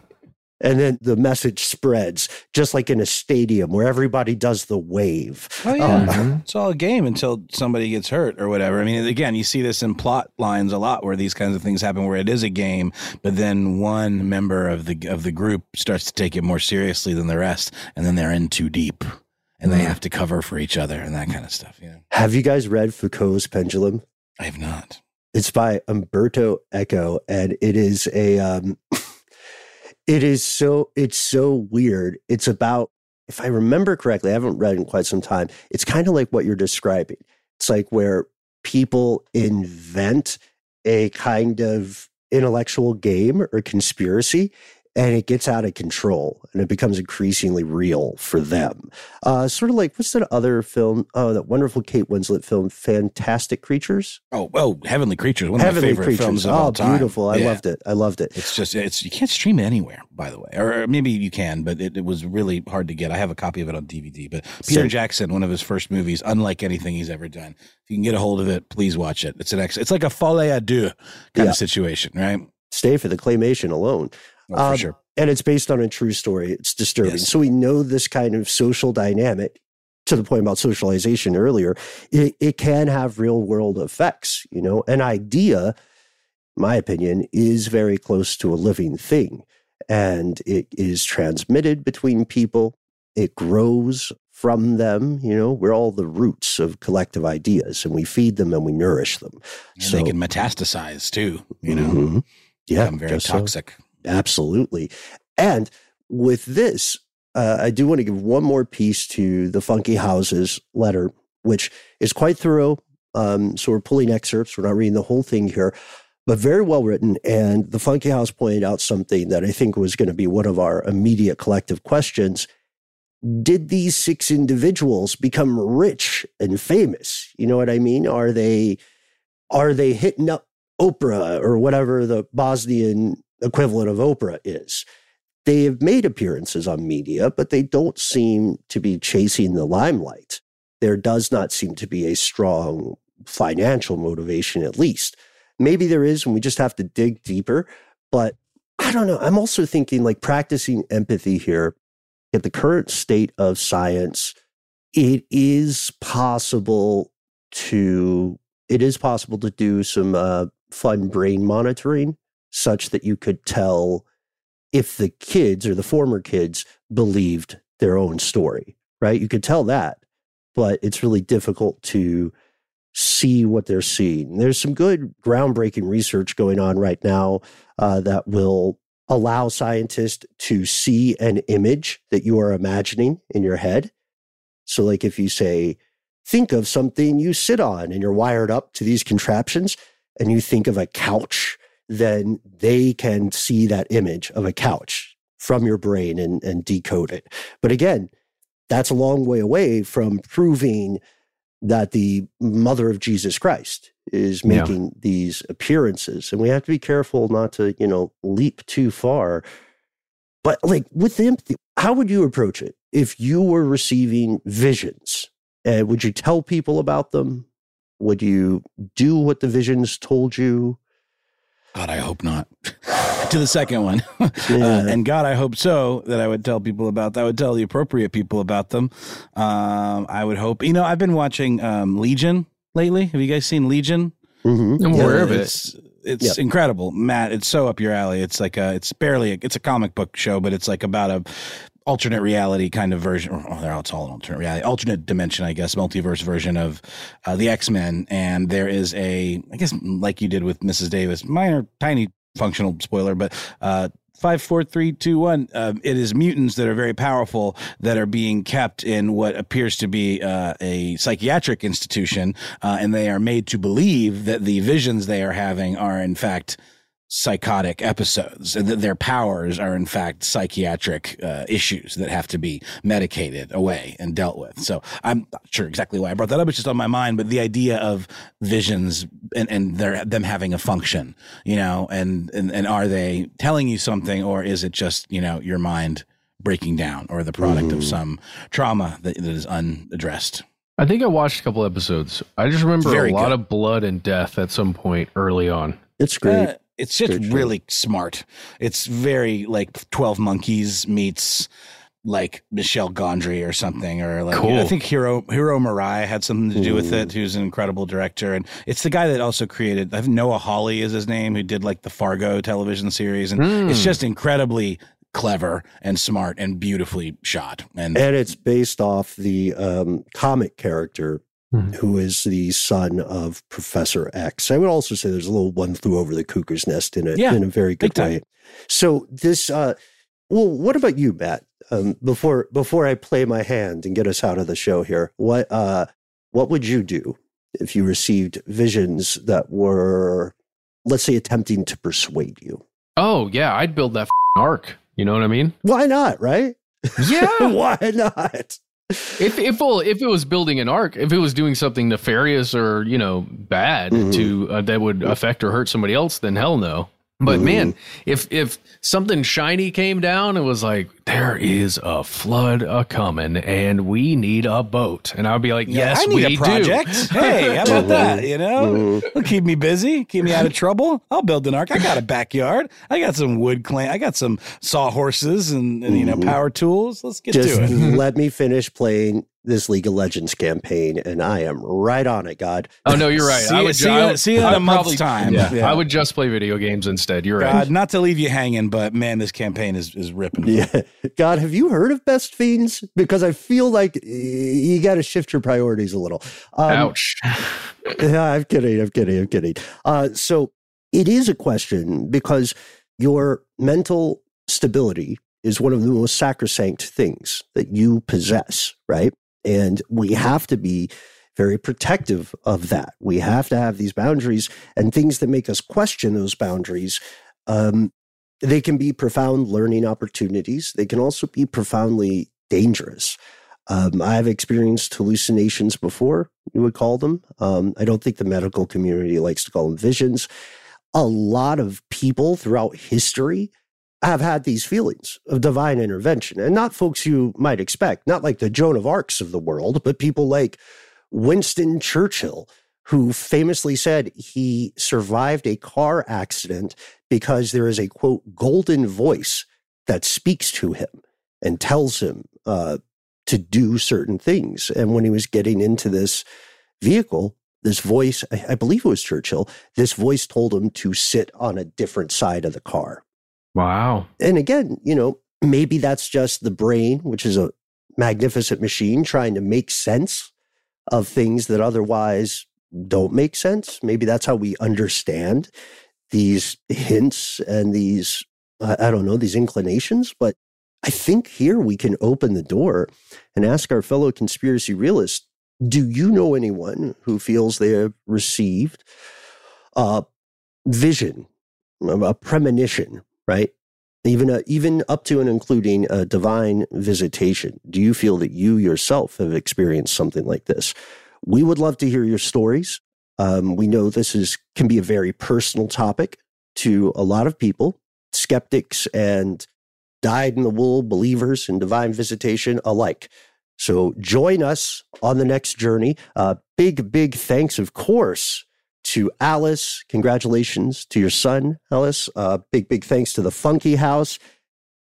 And then the message spreads, just like in a stadium where everybody does the wave. Oh yeah, Um, [laughs] it's all a game until somebody gets hurt or whatever. I mean, again, you see this in plot lines a lot where these kinds of things happen, where it is a game, but then one member of the of the group starts to take it more seriously than the rest, and then they're in too deep, and they Mm. have to cover for each other and that kind of stuff. You know, have you guys read Foucault's Pendulum? I have not. It's by Umberto Eco, and it is a um, [laughs] it is so it's so weird. It's about if I remember correctly, I haven't read in quite some time. It's kind of like what you're describing. It's like where people invent a kind of intellectual game or conspiracy and it gets out of control and it becomes increasingly real for them. Uh, sort of like what's that other film? Oh, that wonderful Kate Winslet film, Fantastic Creatures. Oh, oh, Heavenly Creatures, one of Heavenly my favorite Creatures. films of oh, all time. beautiful! I Yeah. loved it. I loved it. It's just it's you can't stream it anywhere, by the way, or maybe you can, but it, it was really hard to get. I have a copy of it on DVD. But Peter Same. Jackson, one of his first movies, unlike anything he's ever done. If you can get a hold of it, please watch it. It's an ex. It's like a folie à deux kind Yeah. of situation, right? Stay for the claymation alone. Oh, for Um, sure. And it's based on a true story. It's disturbing. Yes. So we know this kind of social dynamic. To the point about socialization earlier, it, it can have real world effects. You know, an idea, my opinion, is very close to a living thing, and it is transmitted between people. It grows from them. You know, we're all the roots of collective ideas, and we feed them and we nourish them. And they can metastasize too. You know, Mhm. yeah, become very toxic. so. Absolutely. And with this, uh, I do want to give one more piece to the Funky Houses letter, which is quite thorough. Um, so we're pulling excerpts. We're not reading the whole thing here, but very well written. And the Funky House pointed out something that I think was going to be one of our immediate collective questions. Did these six individuals become rich and famous? You know what I mean? Are they are they hitting up Oprah or whatever the Bosnian equivalent of Oprah is? They have made appearances on media, but they don't seem to be chasing the limelight. There does not seem to be a strong financial motivation, at least. Maybe there is, and we just have to dig deeper. But I don't know. I'm also thinking like practicing empathy here at the current state of science, it is possible to it is possible to do some uh, fun brain monitoring such that you could tell if the kids or the former kids believed their own story, right? You could tell that, but it's really difficult to see what they're seeing. There's some good groundbreaking research going on right now uh, that will allow scientists to see an image that you are imagining in your head. So, like if you say, think of something you sit on and you're wired up to these contraptions, and you think of a couch, then they can see that image of a couch from your brain and, and decode it. But again, that's a long way away from proving that the mother of Jesus Christ is Yeah. making these appearances. And we have to be careful not to, you know, leap too far. But like with empathy, how would you approach it if you were receiving visions? And would you tell people about them? Would you do what the visions told you? God, I hope not. [laughs] to the second one. [laughs] uh, and God, I hope so that I would tell people about that. I would tell the appropriate people about them. Um, I would hope. You know, I've been watching um, Legion lately. Have you guys seen Legion? Mm-hmm. I'm aware of it. It's, it's incredible, Matt. It's so up your alley. It's like a, it's barely, a, it's a comic book show, but it's like about a alternate reality kind of version. Oh, it's all an alternate reality, alternate dimension, I guess, multiverse version of uh, the X Men. And there is a, I guess, like you did with Mrs. Davis, minor, tiny functional spoiler, but uh, five, four, three, two, one. Uh, it is mutants that are very powerful that are being kept in what appears to be uh, a psychiatric institution, uh, and they are made to believe that the visions they are having are in fact psychotic episodes and that their powers are in fact psychiatric uh, issues that have to be medicated away and dealt with so i'm not sure exactly why i brought that up it's just on my mind but the idea of visions and, and their them having a function you know and, and and are they telling you something or is it just you know your mind breaking down or the product Mm-hmm. of some trauma that, that is unaddressed I think I watched a couple episodes. I just remember Very a lot good. of blood and death at some point early on. It's great. Uh, it's just really smart. It's very like Twelve Monkeys meets like Michel Gondry or something, or like Cool. I think Hiro Hiro Murai had something to do with it. Who's an incredible director, and it's the guy that also created. I think Noah Hawley is his name, who did like the Fargo television series, and Hmm. it's just incredibly clever and smart and beautifully shot. And and it's based off the um, comic character Mhm. who is the son of Professor X. I would also say there's a little one flew over the cuckoo's nest in it Yeah, in a very good time. way. So this, uh, well, what about you, Matt? Um, before before I play my hand and get us out of the show here, what uh, what would you do if you received visions that were, let's say, attempting to persuade you? Oh yeah, I'd build that ark. You know what I mean? Why not? Right? [laughs] Yeah. Why not? If if well, if it was building an ark, if it was doing something nefarious or you know bad Mhm. to uh, that would affect or hurt somebody else, then hell no. But Mhm. man, if if something shiny came down it was like, there is a flood a coming and we need a boat, and I'd be like, Yeah, yes, I need we a project. do. [laughs] hey, how about that? You know. It'll keep me busy, keep me out of trouble. I'll build an ark. I got a backyard. I got some wood clan. I got some sawhorses and, and you know power tools. Let's get Just to it. let me finish playing this League of Legends campaign, and I am right on it, God. Oh no, you're right. [laughs] See I would see I would- see you in I a would month's probably- time. Yeah, Yeah. I would just play video games instead. You're right. God, not to leave you hanging, but man, this campaign is is ripping. Yeah, [laughs] God, have you heard of Best Fiends? Because I feel like you got to shift your priorities a little. Um, Ouch. [laughs] yeah, I'm kidding. I'm kidding. I'm kidding. Uh, so it is a question because your mental stability is one of the most sacrosanct things that you possess, right? And we have to be very protective of that. We have to have these boundaries and things that make us question those boundaries. Um, they can be profound learning opportunities. They can also be profoundly dangerous. Um, I've experienced hallucinations before, you would call them. Um, I don't think the medical community likes to call them visions. A lot of people throughout history have had these feelings of divine intervention, and not folks you might expect, not like the Joan of Arcs of the world, but people like Winston Churchill, who famously said he survived a car accident because there is a quote, golden voice that speaks to him and tells him uh, to do certain things. And when he was getting into this vehicle, this voice, I, believe it was Churchill, this voice told him to sit on a different side of the car. Wow. And again, you know, maybe that's just the brain, which is a magnificent machine trying to make sense of things that otherwise don't make sense. Maybe that's how we understand these hints and these, I don't know, these inclinations. But I think here we can open the door and ask our fellow conspiracy realists do you know anyone who feels they have received a vision, a premonition, right? Even a, even up to and including a divine visitation. Do you feel that you yourself have experienced something like this? We would love to hear your stories. Um, we know this is can be a very personal topic to a lot of people, skeptics and dyed in the wool believers in divine visitation alike. So join us on the next journey. Uh, big, big thanks, of course, to Alice. Congratulations to your son, Alice. Uh, big, big thanks to the Funky House.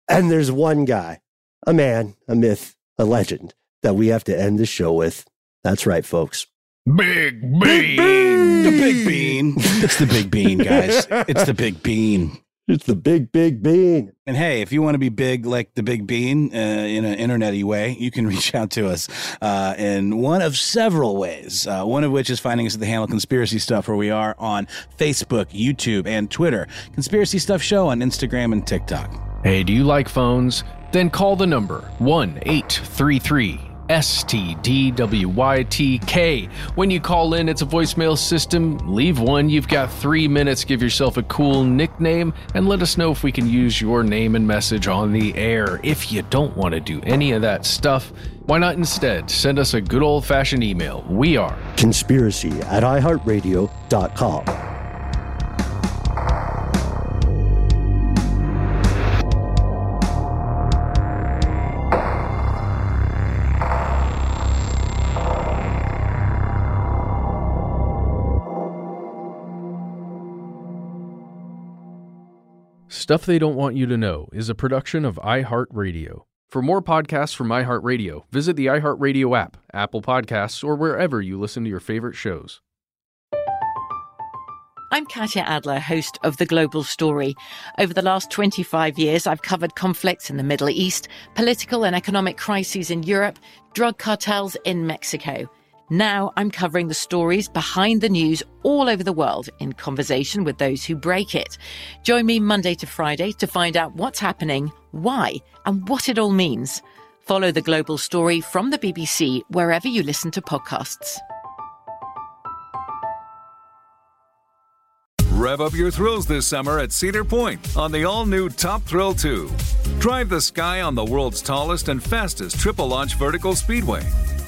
And there's one guy, a man, a myth, a legend that we have to end the show with. That's right, folks. Big Bean. Big bean. The big bean. It's the big bean, guys. It's the big bean. It's the big, big bean. And hey, if you want to be big like the big bean uh, in an internety way, you can [laughs] reach out to us uh, in one of several ways. Uh, one of which is finding us at the Handle Conspiracy Stuff, where we are on Facebook, YouTube, and Twitter. Conspiracy Stuff Show on Instagram and TikTok. Hey, do you like phones? Then call the number 1 833 STDWYTK. When you call in, it's a voicemail system. Leave one. You've got three minutes. Give yourself a cool nickname and let us know if we can use your name and message on the air. If you don't want to do any of that stuff, why not instead send us a good old fashioned email? We are conspiracy at iHeartRadio.com. Stuff They Don't Want You to Know is a production of iHeartRadio. For more podcasts from iHeartRadio, visit the iHeartRadio app, Apple Podcasts, or wherever you listen to your favorite shows. I'm Katya Adler, host of The Global Story. Over the last 25 years, I've covered conflicts in the Middle East, political and economic crises in Europe, drug cartels in Mexico. Now I'm covering the stories behind the news all over the world in conversation with those who break it. Join me Monday to Friday to find out what's happening, why, and what it all means. Follow the global story from the BBC wherever you listen to podcasts. Rev up your thrills this summer at Cedar Point on the all new Top Thrill 2. Drive the sky on the world's tallest and fastest triple launch vertical speedway.